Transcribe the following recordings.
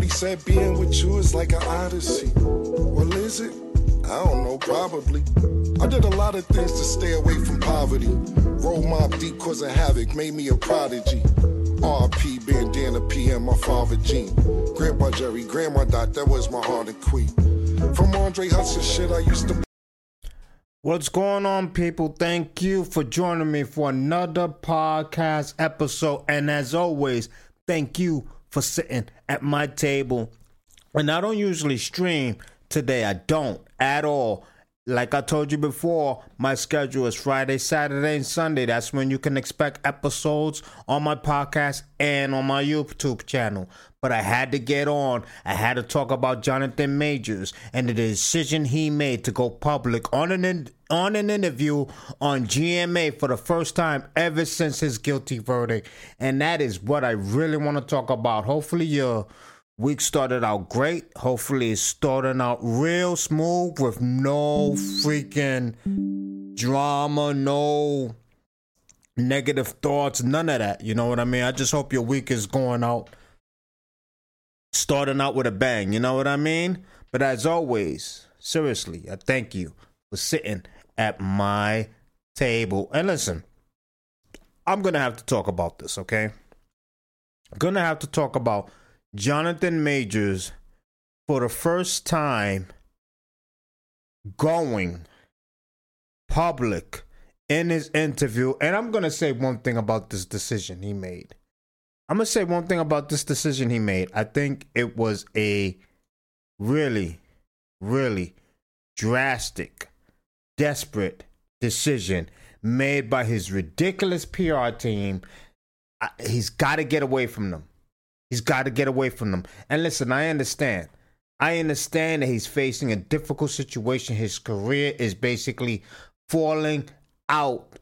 Shorty said being with you is like an odyssey. Well, is it? I don't know, probably. I did a lot of things to stay away from poverty. Roll Mobb Deep cause of havoc, made me a prodigy. RP, bandana PM, my father Gene. Grandpa Jerry, Grandma Dot, that was my heart and queen. From Andre Hudson shit, I used to. What's going on, people? Thank you for joining me for another podcast episode. And as always, thank you for sitting at my table. And I don't usually stream today, I don't at all. Like I told you before, my schedule is Friday, Saturday, and Sunday. That's when you can expect episodes on my podcast and on my YouTube channel. But I had to get on. I had to talk about Jonathan Majors and the decision he made to go public on an on an interview on GMA for the first time ever since his guilty verdict. And that is what I really want to talk about. Hopefully, you're Week started out great. Hopefully, it's starting out real smooth with no freaking drama, no negative thoughts, none of that. You know what I mean? I just hope your week is going out, starting out with a bang. You know what I mean? But as always, seriously, I thank you for sitting at my table. And listen, I'm going to have to talk about this, okay? I'm going to have to talk about Jonathan Majors for the first time going public in his interview. And I'm going to say one thing about this decision he made. I'm going to say one thing about this decision he made. I think it was a really, really drastic, desperate decision made by his ridiculous PR team. He's got to get away from them. He's got to get away from them. And listen, I understand. I understand that he's facing a difficult situation. His career is basically falling out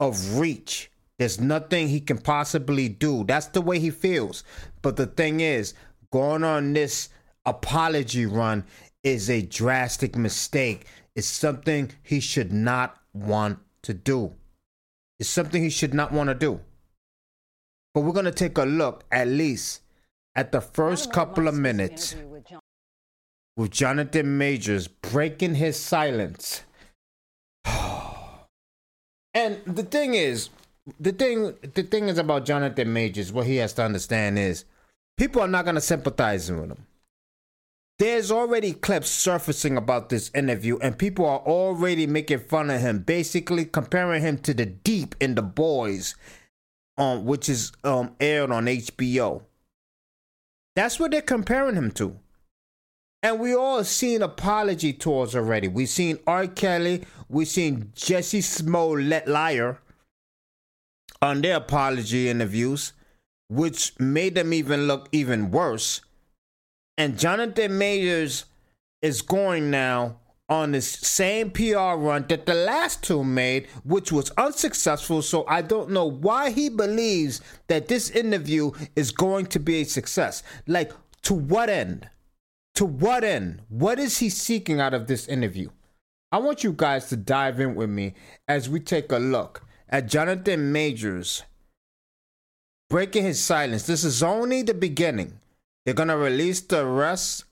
of reach. There's nothing he can possibly do. That's the way he feels. But the thing is, going on this apology run is a drastic mistake. It's something he should not want to do. It's something he should not want to do. But we're going to take a look at least at the first couple of minutes with, Jonathan Majors breaking his silence. and the thing is, the thing the thing is about Jonathan Majors, what he has to understand is people are not going to sympathize with him. There's already clips surfacing about this interview, and people are already making fun of him, basically comparing him to the deep in the boys um, which is um, aired on HBO. That's what they're comparing him to. And we all seen apology tours already. We've seen R. Kelly, we've seen Jussie Smollett liar on their apology interviews, which made them even look even worse. And Jonathan Majors is going now on this same PR run that the last two made, which was unsuccessful. So I don't know why he believes that this interview is going to be a success. Like, to what end? To what end? What is he seeking out of this interview? I want you guys to dive in with me as we take a look at Jonathan Majors breaking his silence. This is only the beginning. They're going to release the rest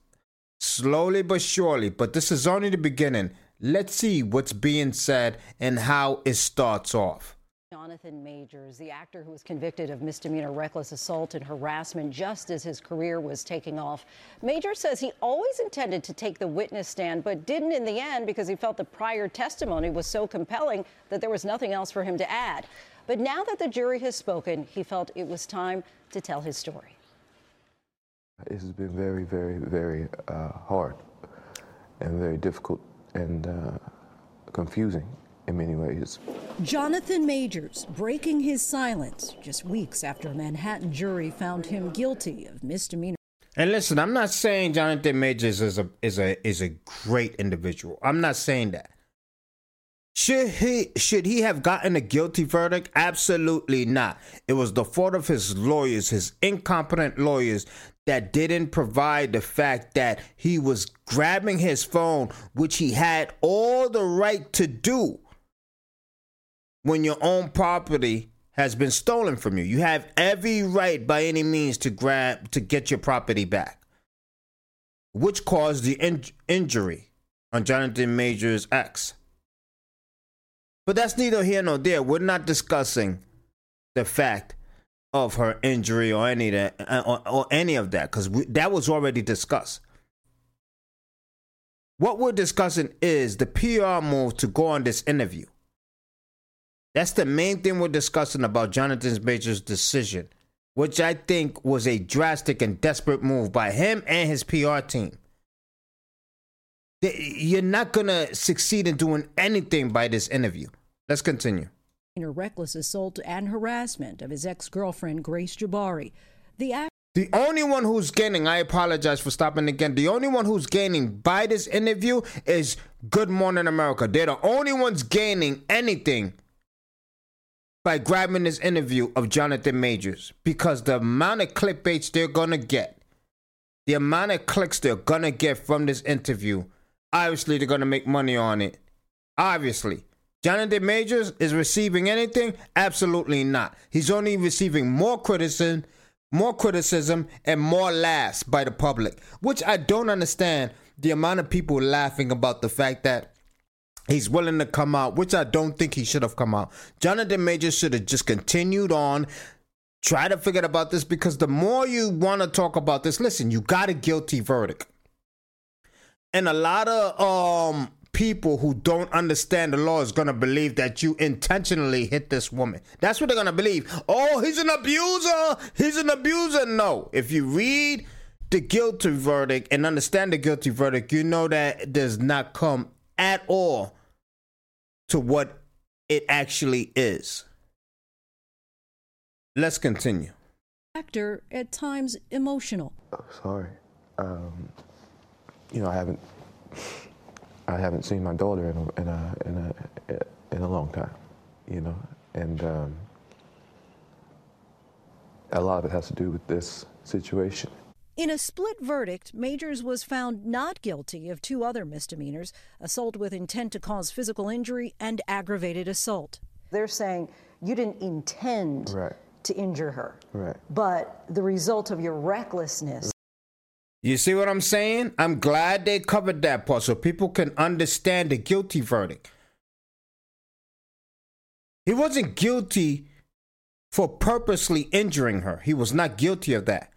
slowly but surely, but this is only the beginning. Let's see what's being said and how it starts off. Jonathan Majors, the actor who was convicted of misdemeanor reckless assault and harassment just as his career was taking off. Majors says he always intended to take the witness stand, but didn't in the end because he felt the prior testimony was so compelling that there was nothing else for him to add. But now that the jury has spoken, he felt it was time to tell his story. It has been very, very, very uh, hard and very difficult and uh, confusing in many ways. Jonathan Majors breaking his silence just weeks after a Manhattan jury found him guilty of misdemeanor. And listen, I'm not saying Jonathan Majors is a is a is a great individual. I'm not saying that. Should he should he have gotten a guilty verdict? Absolutely not. It was the fault of his lawyers, his incompetent lawyers that didn't provide the fact that he was grabbing his phone, which he had all the right to do when your own property has been stolen from you. You have every right by any means to grab to get your property back, which caused the in- injury on Jonathan Major's ex. But that's neither here nor there. We're not discussing the fact of her injury or any that uh, or, or any of that because that was already discussed. What we're discussing is the PR move to go on this interview. That's the main thing we're discussing about Jonathan Major's decision, which I think was a drastic and desperate move by him and his PR team. You're not going to succeed in doing anything by this interview. Let's continue. Reckless assault and harassment of his ex girlfriend, Grace Jabbari. The act- the only one who's gaining, I apologize for stopping again. The only one who's gaining by this interview is Good Morning America. They're the only ones gaining anything by grabbing this interview of Jonathan Majors because the amount of clickbaits they're gonna get, the amount of clicks they're gonna get from this interview, obviously they're gonna make money on it. Obviously. Jonathan Majors is receiving anything? Absolutely not. He's only receiving more criticism, more criticism, and more laughs by the public, which I don't understand the amount of people laughing about the fact that He's willing to come out, which I don't think he should have come out. Jonathan Majors should have just continued on. Try to forget about this because the more you want to talk about this, listen, you got a guilty verdict. And a lot of um people who don't understand the law is gonna believe that you intentionally hit this woman. That's what they're gonna believe. Oh, he's an abuser. He's an abuser. No. If you read the guilty verdict and understand the guilty verdict, you know that it does not come at all to what it actually is. Let's continue. Actor at times emotional. Oh, sorry. Um, you know, I haven't, I haven't seen my daughter in a, in a, in a, in a long time. You know, and um, a lot of it has to do with this situation. In a split verdict, Majors was found not guilty of two other misdemeanors assault with intent to cause physical injury and aggravated assault. They're saying you didn't intend right. to injure her. Right. But the result of your recklessness. You see what I'm saying? I'm glad they covered that part so people can understand the guilty verdict. He wasn't guilty for purposely injuring her. He was not guilty of that.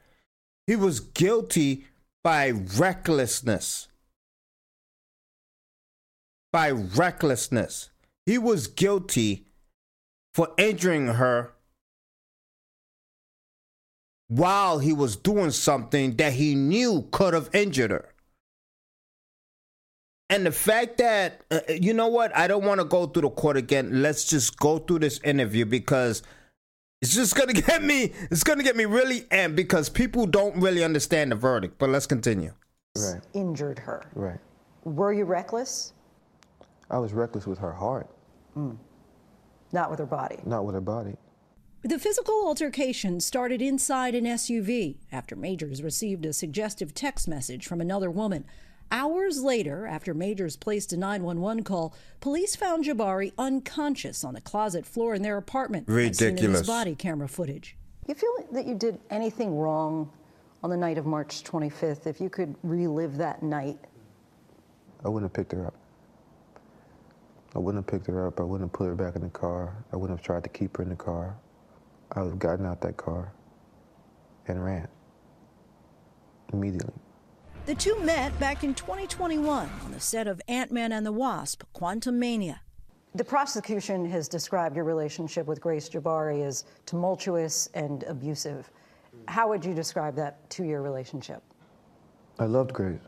He was guilty by recklessness. By recklessness. He was guilty for injuring her while he was doing something that he knew could have injured her. And the fact that, uh, you know what, I don't want to go through the court again. Let's just go through this interview because it's just gonna get me. It's gonna get me really amped because people don't really understand the verdict. But let's continue. Right. Injured her. Right. Were you reckless? I was reckless with her heart. Mm. Not with her body. Not with her body. The physical altercation started inside an SUV after Majors received a suggestive text message from another woman. Hours later, after Majors placed a 911 call, police found Jabbari unconscious on the closet floor in their apartment. Ridiculous. body camera footage. You feel that you did anything wrong on the night of March 25th? If you could relive that night, I wouldn't have picked her up. I wouldn't have picked her up. I wouldn't have put her back in the car. I wouldn't have tried to keep her in the car. I would have gotten out that car and ran immediately. The two met back in 2021 on the set of Ant Man and the Wasp Quantumania. The prosecution has described your relationship with Grace Jabbari as tumultuous and abusive. How would you describe that two year relationship? I loved Grace.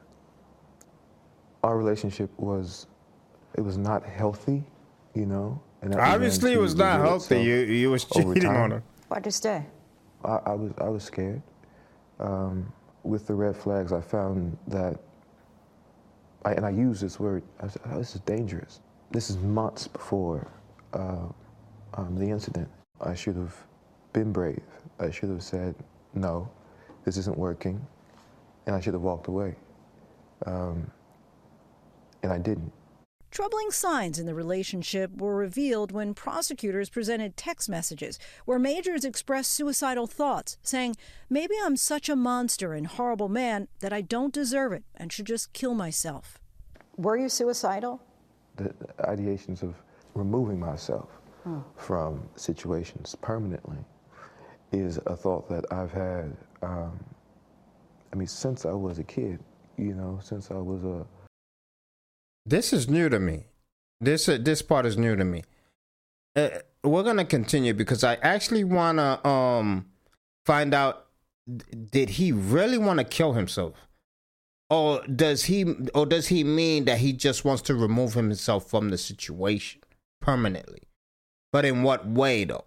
Our relationship was, it was not healthy, you know. And Obviously, it was not healthy. You, you was cheating on her. Why'd you stay? I, I was, I was scared. Um, with the red flags, I found that, I, and I use this word, I said, oh, this is dangerous. This is months before uh, um, the incident. I should have been brave. I should have said, no, this isn't working, and I should have walked away. Um, and I didn't. Troubling signs in the relationship were revealed when prosecutors presented text messages where Majors expressed suicidal thoughts, saying, Maybe I'm such a monster and horrible man that I don't deserve it and should just kill myself. Were you suicidal? The ideations of removing myself from situations permanently is a thought that I've had, um, I mean, since I was a kid, you know, since I was a This is new to me. This uh, this part is new to me. Uh, we're gonna continue because I actually wanna um find out did he really want to kill himself, or does he or does he mean that he just wants to remove himself from the situation permanently? But in what way though?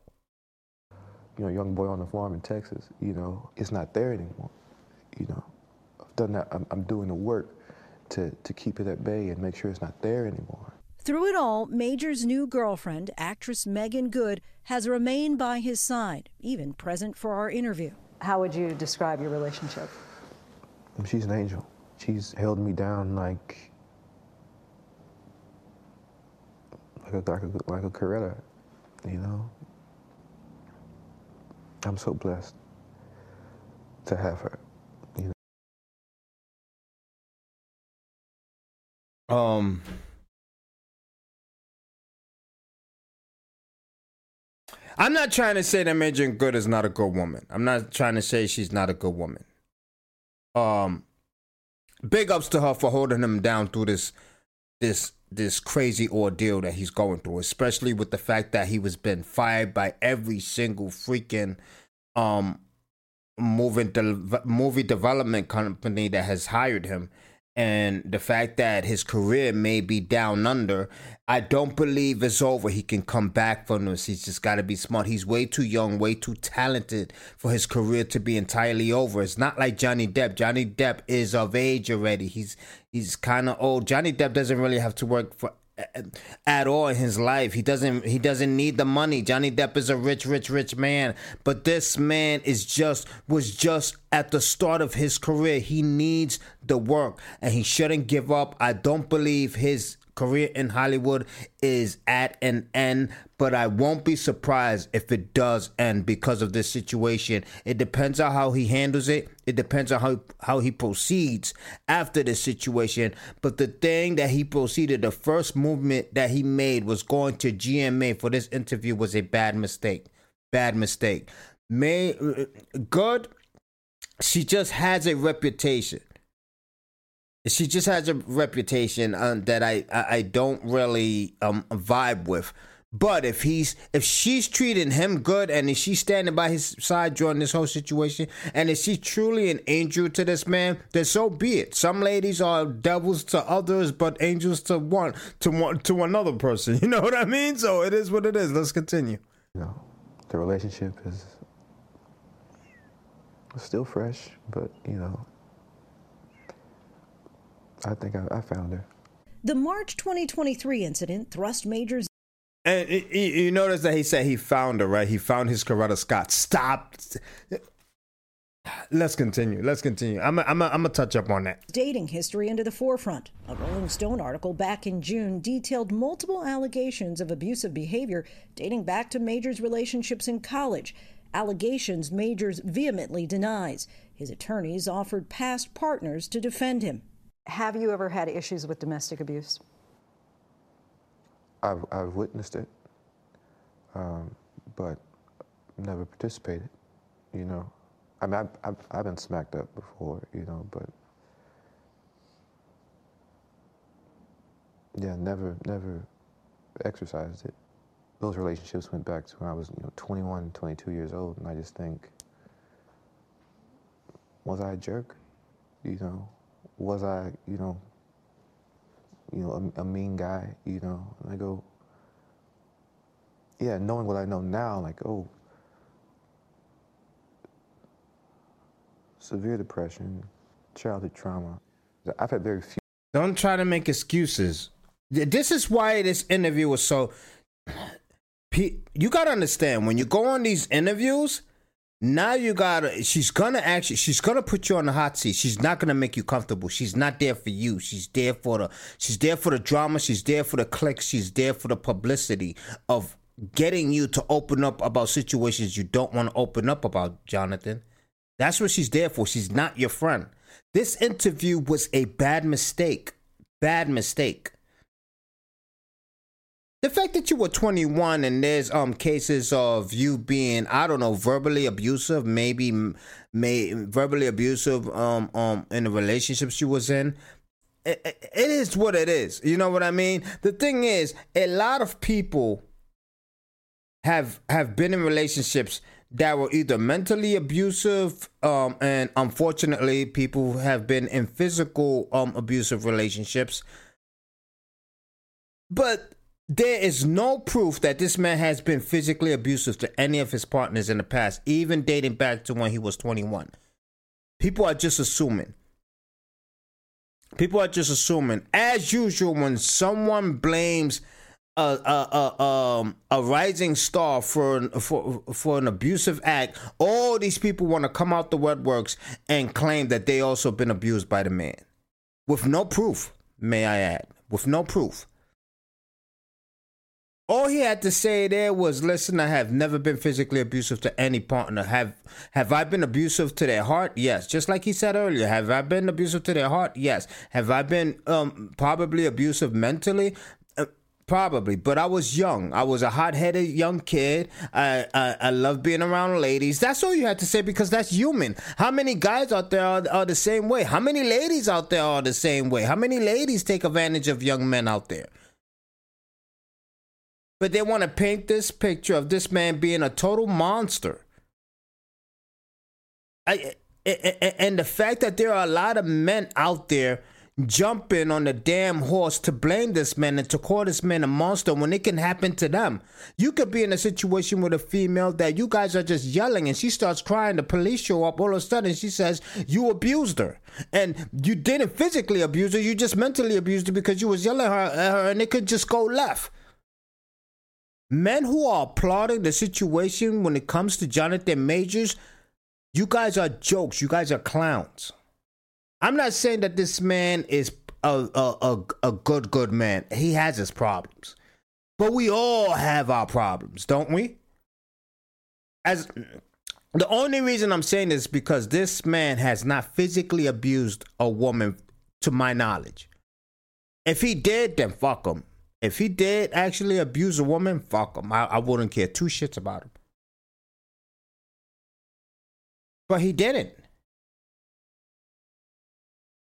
you know, young boy on the farm in Texas, you know, it's not there anymore. You know, I've done that. I'm, I'm doing the work to, to keep it at bay and make sure it's not there anymore. Through it all, Major's new girlfriend, actress Meagan Good, has remained by his side, even present for our interview. How would you describe your relationship? She's an angel. She's held me down like like a like a, like a Coretta, you know. I'm so blessed to have her. Um. I'm not trying to say that Major Good is not a good woman. I'm not trying to say she's not a good woman. Um, big ups to her for holding him down through this, this, this crazy ordeal that he's going through, especially with the fact that he was been fired by every single freaking, um, movie de- movie development company that has hired him and the fact that his career may be down under, I don't believe it's over. He can come back from this. He's just got to be smart. He's way too young, way too talented for his career to be entirely over. It's not like Johnny Depp. Johnny Depp is of age already. He's he's kind of old. Johnny Depp doesn't really have to work for at all in his life. He doesn't he doesn't need the money. Johnny Depp is a rich rich rich man, but this man is just was just at the start of his career. He needs the work and he shouldn't give up. I don't believe his career in Hollywood is at an end, but I won't be surprised if it does end because of this situation. It depends on how he handles it. It depends on how how he proceeds after this situation. But the thing that he proceeded, the first movement that he made was going to GMA for this interview was a bad mistake. Bad mistake. May uh, good. She just has a reputation she just has a reputation um, that I, I don't really um vibe with. But if he's if she's treating him good and if she's standing by his side during this whole situation, and if she's truly an angel to this man, then so be it. Some ladies are devils to others, but angels to one to one to another person. You know what I mean? So it is what it is. Let's continue. You know, the relationship is still fresh, but you know, I think I, I found her. The March 2023 incident thrust Majors And y- y- you notice that he said he found her, right? He found his Coretta Scott. Stop. Let's continue. Let's continue. I'm I'm I'm gonna touch up on that. dating history into the forefront. A Rolling Stone article back in June detailed multiple allegations of abusive behavior dating back to Major's relationships in college. Allegations Majors vehemently denies. His attorneys offered past partners to defend him. Have you ever had issues with domestic abuse? I've, I've witnessed it, um, but never participated. You know, I mean, I've, I've, I've been smacked up before, you know, but yeah, never, never exercised it. Those relationships went back to when I was, you know, 21, 22 years old, and I just think, was I a jerk? You know, was I, you know, you know, a, a mean guy, you know. And I go, yeah, knowing what I know now, like, oh, severe depression, childhood trauma. I've had very few. Don't try to make excuses. This is why this interview was so. You gotta understand when you go on these interviews, Now you gotta. She's gonna actually. She's gonna put you on the hot seat. She's not gonna make you comfortable. She's not there for you. She's there for the. She's there for the drama. She's there for the clicks. She's there for the publicity of getting you to open up about situations you don't want to open up about, Jonathan. That's what she's there for. She's not your friend. This interview was a bad mistake. Bad mistake. The fact that you were 21 and there's um cases of you being I don't know verbally abusive, maybe may verbally abusive um um in the relationships she was in. It, it is what it is. You know what I mean? The thing is, a lot of people have have been in relationships that were either mentally abusive um, and unfortunately people have been in physical um, abusive relationships but there is no proof that this man has been physically abusive to any of his partners in the past even dating back to when he was 21 people are just assuming people are just assuming as usual when someone blames a a, a, um, a rising star for for for an abusive act, all these people want to come out the woodworks and claim that they also been abused by the man, with no proof. May I add, with no proof. All he had to say there was, "Listen, I have never been physically abusive to any partner. Have have I been abusive to their heart? Yes. Just like he said earlier, have I been abusive to their heart? Yes. Have I been um, probably abusive mentally? Probably, but I was young. I was a hot-headed young kid. I, I I love being around ladies. That's all you had to say because that's human. How many guys out there are, are the same way? How many ladies out there are the same way? How many ladies take advantage of young men out there? But they want to paint this picture of this man being a total monster. I, and the fact that there are a lot of men out there jumping on the damn horse to blame this man and to call this man a monster when it can happen to them. You could be in a situation with a female that you guys are just yelling and she starts crying. The police show up. All of a sudden, she says you abused her. And you didn't physically abuse her, you just mentally abused her because you was yelling at her and it could just go left. Men who are applauding the situation when it comes to Jonathan Majors, you guys are jokes. You guys are clowns. I'm not saying that this man is a, a, a, a good, good man. He has his problems. But we all have our problems, don't we? As the only reason I'm saying this is because this man has not physically abused a woman to my knowledge. If he did, then fuck him. If he did actually abuse a woman, fuck him. I, I wouldn't care two shits about him. But he didn't.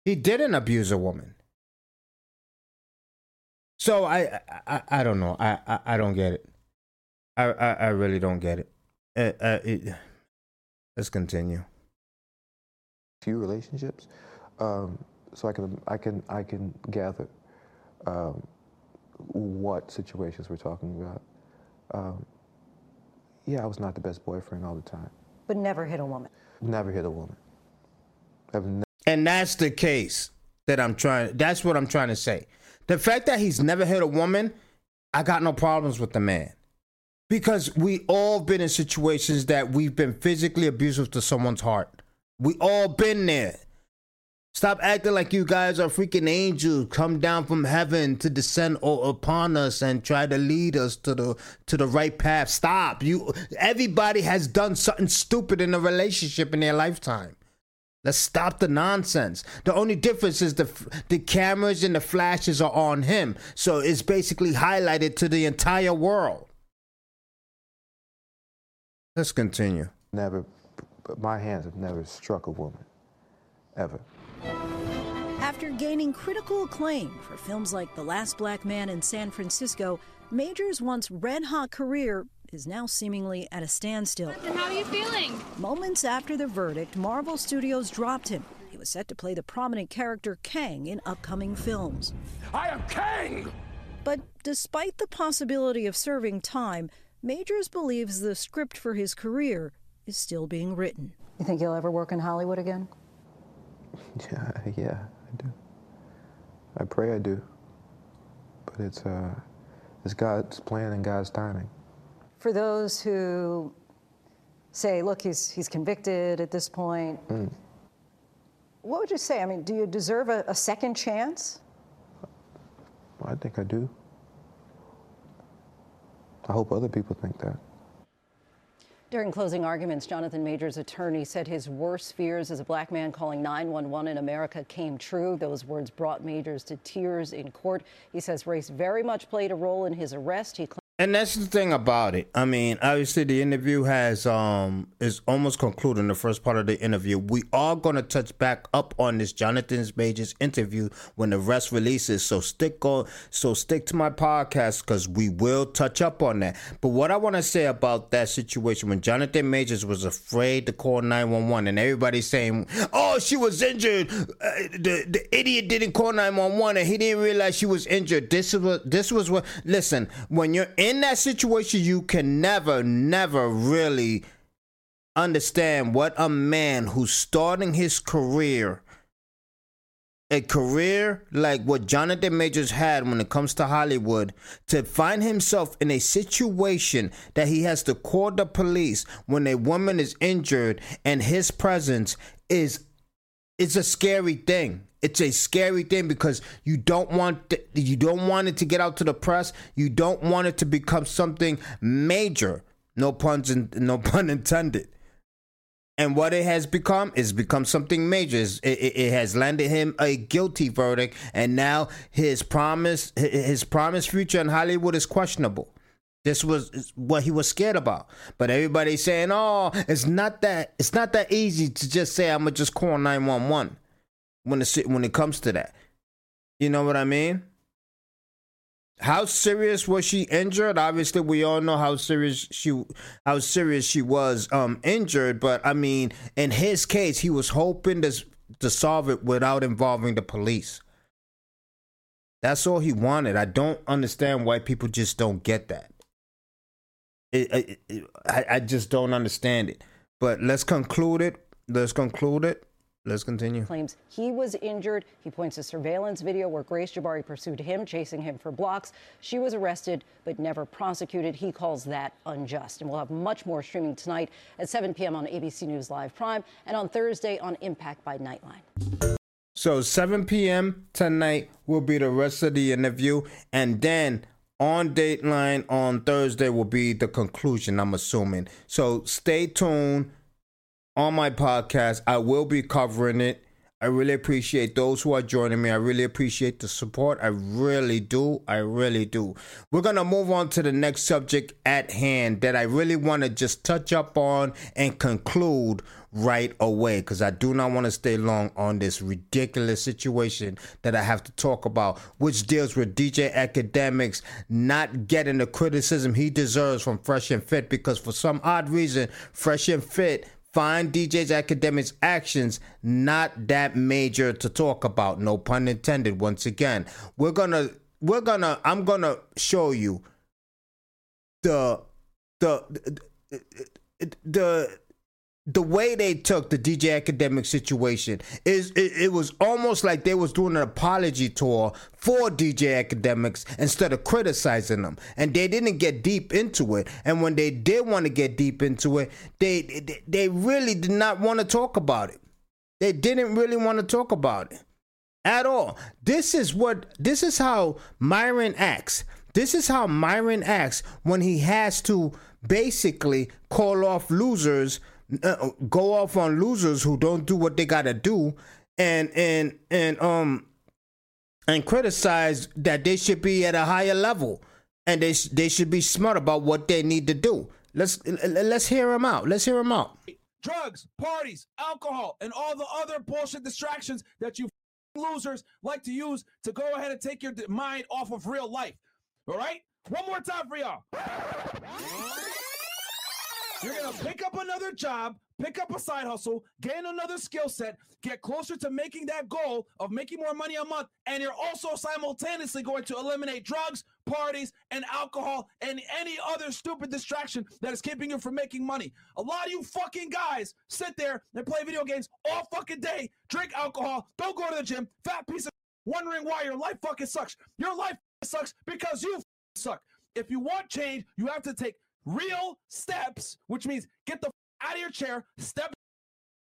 He didn't abuse a woman. So I I, I don't know. I, I, I don't get it. I, I, I really don't get it. Uh, uh, it. Let's continue. Few relationships, um, so I can I can I can gather um, what situations we're talking about. Um, yeah, I was not the best boyfriend all the time. But never hit a woman. Never hit a woman. I've and that's the case that I'm trying. That's what I'm trying to say. The fact that he's never hit a woman, I got no problems with the man. Because we all been in situations that we've been physically abusive to someone's heart. We all been there. Stop acting like you guys are freaking angels come down from heaven to descend upon us and try to lead us to the to the right path. Stop. You everybody has done something stupid in a relationship in their lifetime. Let's stop the nonsense. The only difference is the the cameras and the flashes are on him, so it's basically highlighted to the entire world. Let's continue. Never, my hands have never struck a woman, ever. After gaining critical acclaim for films like The Last Black Man in San Francisco, Major's once red hot career is now seemingly at a standstill. And how are you feeling? Moments after the verdict, Marvel Studios dropped him. He was set to play the prominent character Kang in upcoming films. I am Kang! But despite the possibility of serving time, Majors believes the script for his career is still being written. You think he'll ever work in Hollywood again? Yeah, yeah, I do. I pray I do. But it's uh, it's God's plan and God's timing for those who say, look, he's, he's convicted at this point. What would you say? I mean, do you deserve a, a second chance? I think I do. I hope other people think that. During closing arguments, Jonathan Major's attorney said his worst fears as a black man calling 911 in America came true. Those words brought Majors to tears in court. He says race very much played a role in his arrest. He And that's the thing about it. I mean, obviously the interview has um is almost concluding the first part of the interview. We are gonna touch back up on this Jonathan Majors interview when the rest releases. So stick on so stick to my podcast because we will touch up on that. But what I wanna say about that situation when Jonathan Majors was afraid to call 911 and everybody's saying, Oh, she was injured. Uh, the the idiot didn't call 911 and he didn't realize she was injured. This is what this was what listen, when you're in that situation, you can never, never really understand what a man who's starting his career, a career like what Jonathan Majors had when it comes to Hollywood, to find himself in a situation that he has to call the police when a woman is injured and his presence is it's a scary thing. It's a scary thing because you don't want th- you don't want it to get out to the press. You don't want it to become something major. No puns in, no pun intended. And what it has become is become something major. It, it, it has landed him a guilty verdict, and now his promise his promised future in Hollywood is questionable. This was what he was scared about. But everybody's saying, "Oh, it's not that. It's not that easy to just say I'm gonna just call 911." When it when it comes to that, you know what I mean? How serious was she injured? Obviously, we all know how serious she how serious she was um injured. But I mean, in his case, he was hoping to to solve it without involving the police. That's all he wanted. I don't understand why people just don't get that. It, it, it- I, I just don't understand it. But let's conclude it. Let's conclude it. Let's continue. claims he was injured. He points to surveillance video where Grace Jabbari pursued him, chasing him for blocks. She was arrested but never prosecuted. He calls that unjust. And we'll have much more streaming tonight at 7 p.m. on ABC News Live Prime and on Thursday on Impact by Nightline. So 7 p.m. tonight will be the rest of the interview, and then on Dateline on Thursday will be the conclusion. I'm assuming. So stay tuned on my podcast. I will be covering it. I really appreciate those who are joining me. I really appreciate the support. I really do. I really do. We're going to move on to the next subject at hand that I really want to just touch up on and conclude right away because I do not want to stay long on this ridiculous situation that I have to talk about, which deals with DJ Akademiks not getting the criticism he deserves from Fresh and Fit because for some odd reason, Fresh and Fit find DJ's Akademiks actions not that major to talk about. No pun intended. Once again, we're gonna we're gonna I'm gonna show you the the the, the the way they took the DJ academic situation is it, it was almost like they was doing an apology tour for DJ Akademiks instead of criticizing them and they didn't get deep into it and when they did want to get deep into it they they, they really did not want to talk about it they didn't really want to talk about it at all. This is what this is how Myron acts. This is how Myron acts when he has to basically call off losers, go off on losers who don't do what they gotta do, and and and um and criticize that they should be at a higher level and they they should be smart about what they need to do. Let's let's hear him out. Let's hear him out. drugs, parties, alcohol, and all the other bullshit distractions that you losers like to use to go ahead and take your mind off of real life. All right? One more time for y'all. You're going to pick up another job, pick up a side hustle, gain another skill set, get closer to making that goal of making more money a month, and you're also simultaneously going to eliminate drugs, parties, and alcohol and any other stupid distraction that is keeping you from making money. A lot of you fucking guys sit there and play video games all fucking day, drink alcohol, don't go to the gym, fat piece of wondering why your life fucking sucks. Your life sucks because you suck. If you want change, you have to take real steps, which means get the out of your chair, step.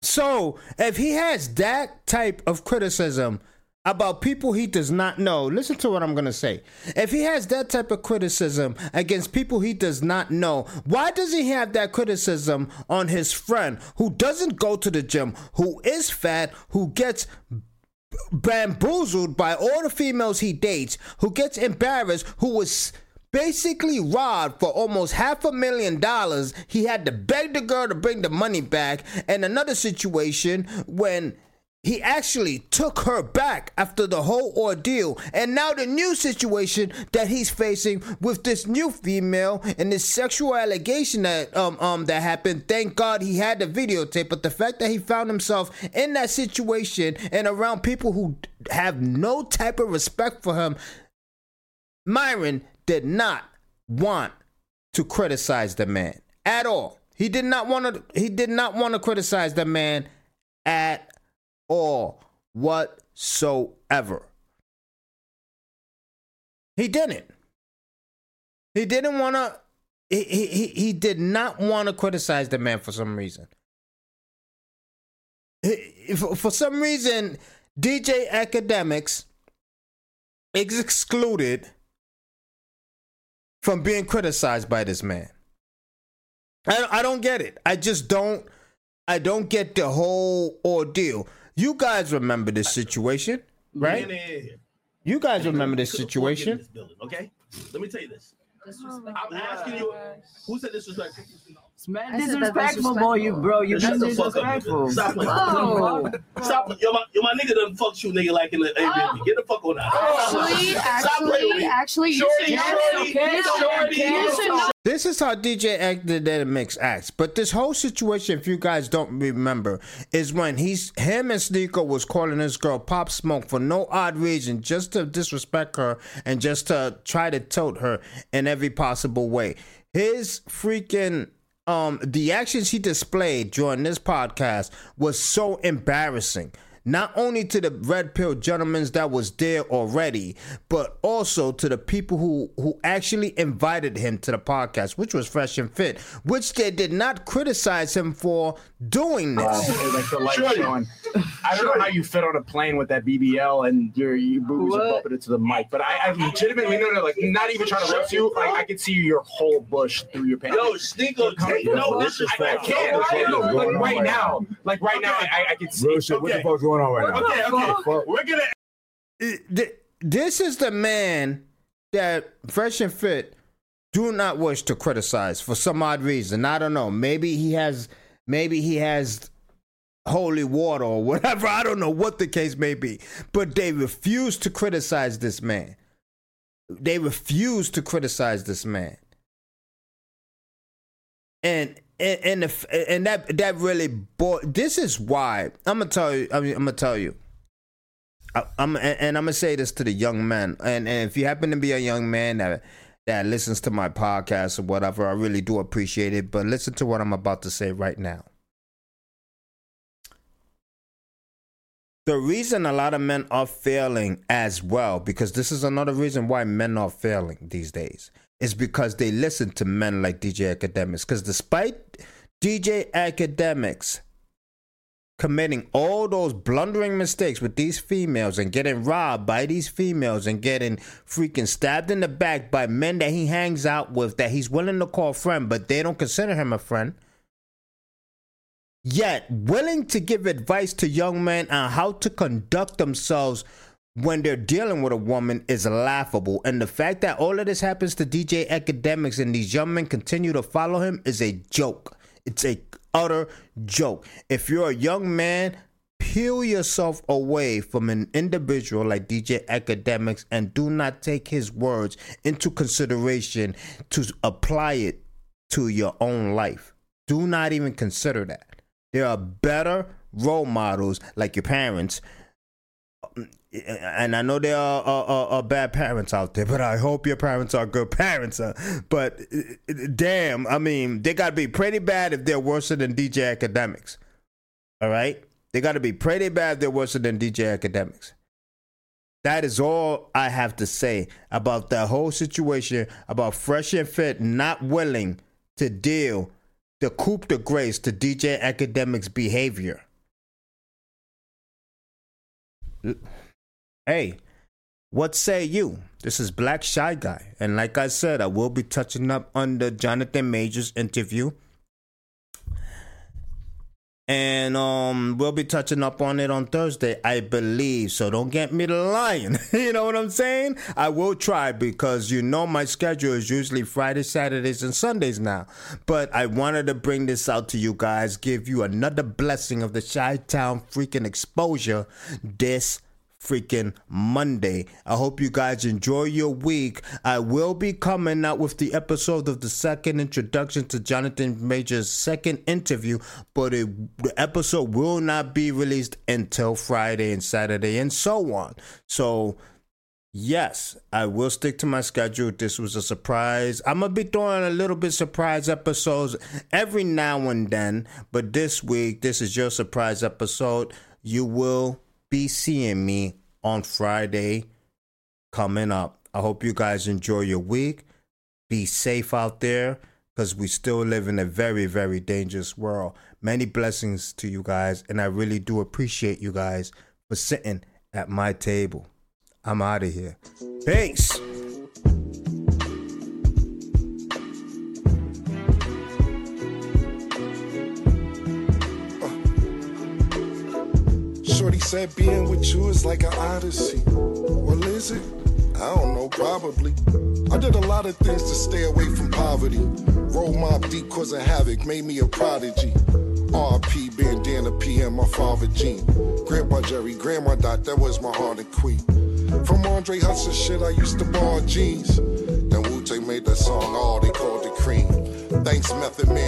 So if he has that type of criticism about people he does not know, listen to what I'm gonna say. If he has that type of criticism against people he does not know, why does he have that criticism on his friend who doesn't go to the gym, who is fat, who gets bamboozled by all the females he dates, who gets embarrassed, who was basically robbed for almost half a million dollars. He had to beg the girl to bring the money back. And another situation when he actually took her back after the whole ordeal. And now the new situation that he's facing with this new female and this sexual allegation that um um that happened. Thank God he had the videotape, but the fact that he found himself in that situation and around people who have no type of respect for him, Myron did not want to criticize the man at all. He did not want to he did not want to criticize the man at all whatsoever. He didn't. He didn't want to. He, he, he did not want to criticize the man for some reason. He, for, for some reason, DJ Akademiks is excluded from being criticized by this man. I, I don't get it. I just don't. I don't get the whole ordeal. You guys remember this situation, right? You guys remember this situation. This building, okay? Let me tell you this. I'm asking you, who said disrespectful? Man, disrespectful, boy, you bro, you Shut been the fuck up, disrespectful. Stop playing. Whoa. Stop. Yo, my, yo, my nigga done fucked you, nigga, like in the Airbnb. Oh. Get the fuck on out. Actually, Stop playing actually, me. actually, you should shorty, You should- shorty, you should know. This is how DJ Akademiks acts. But this whole situation, if you guys don't remember, is when he's him and Sneako was calling this girl Pop Smoke for no odd reason, just to disrespect her and just to try to tote her in every possible way. His freaking um the actions he displayed during this podcast was so embarrassing. Not only to the red pill gentlemen that was there already, but also to the people who who actually invited him to the podcast, which was Fresh and Fit, which they did not criticize him for doing this. Uh, like the light showing. I don't know how you fit on a plane with that BBL and your your boobs are What? bumping into the mic, but I, I legitimately no no like not even trying to roast you. Like I can see your whole bush through your pants. Yo, Sneako, take no I, I disrespect. can't. Like, no, like right now, like right now, I, I can see. What the fuck's going on right now? Okay, okay. We're gonna This is the man that Fresh and Fit do not wish to criticize for some odd reason. I don't know. Maybe he has maybe he has holy water or whatever. I don't know what the case may be. But they refuse to criticize this man. They refuse to criticize this man. And and and, if, and that that really bo- this is why I'm gonna tell you I mean I'm gonna tell you I, I'm and, and I'm gonna say this to the young man and, and if you happen to be a young man that that listens to my podcast or whatever, I really do appreciate it. But listen to what I'm about to say right now. The reason a lot of men are failing as well, because this is another reason why men are failing these days, is because they listen to men like DJ Akademiks. Because despite DJ Akademiks committing all those blundering mistakes with these females and getting robbed by these females and getting freaking stabbed in the back by men that he hangs out with that he's willing to call friend, but they don't consider him a friend. Yet willing to give advice to young men on how to conduct themselves when they're dealing with a woman is laughable. And the fact that all of this happens to DJ Akademiks and these young men continue to follow him is a joke. It's a utter joke. If you're a young man, peel yourself away from an individual like DJ Akademiks and do not take his words into consideration to apply it to your own life. Do not even consider that. There are better role models like your parents. And I know there are, are, are, are bad parents out there, but I hope your parents are good parents. Uh, but damn, I mean, they got to be pretty bad if they're worse than DJ Akademiks. All right? They got to be pretty bad if they're worse than DJ Akademiks. That is all I have to say about that whole situation about Fresh and Fit not willing to deal the coup de grace to DJ Academic's behavior. Hey, what say you? This is Black Shy Guy, and like I said, I will be touching up on the Jonathan Majors interview. And um we'll be touching up on it on Thursday, I believe. So don't get me to lying. you know what I'm saying? I will try because you know my schedule is usually Fridays, Saturdays, and Sundays now. But I wanted to bring this out to you guys, give you another blessing of the Chi Town freaking exposure this freaking Monday. I hope you guys enjoy your week. I will be coming out with the episode of the second introduction to Jonathan Majors' second interview, but it, the episode will not be released until Friday and Saturday and so on. So, Yes, I will stick to my schedule. This was a surprise. I'm gonna be throwing a little bit surprise episodes every now and then, but this week, this is your surprise episode. You will be seeing me on Friday coming up. I hope you guys enjoy your week. Be safe out there because we still live in a very, very dangerous world. Many blessings to you guys, and I really do appreciate you guys for sitting at my table. I'm out of here. Peace. Said being with you is like an odyssey. Well, is it? I don't know, probably. I did a lot of things to stay away from poverty. Roll Mobb Deep of havoc made me a prodigy. RP bandana PM, my father Gene. Grandpa Jerry, Grandma Dot, that was my heart and queen. From Andre Hudson shit, I used to borrow jeans. Then Wu Tang made that song, all they called it cream. Thanks, Method Man.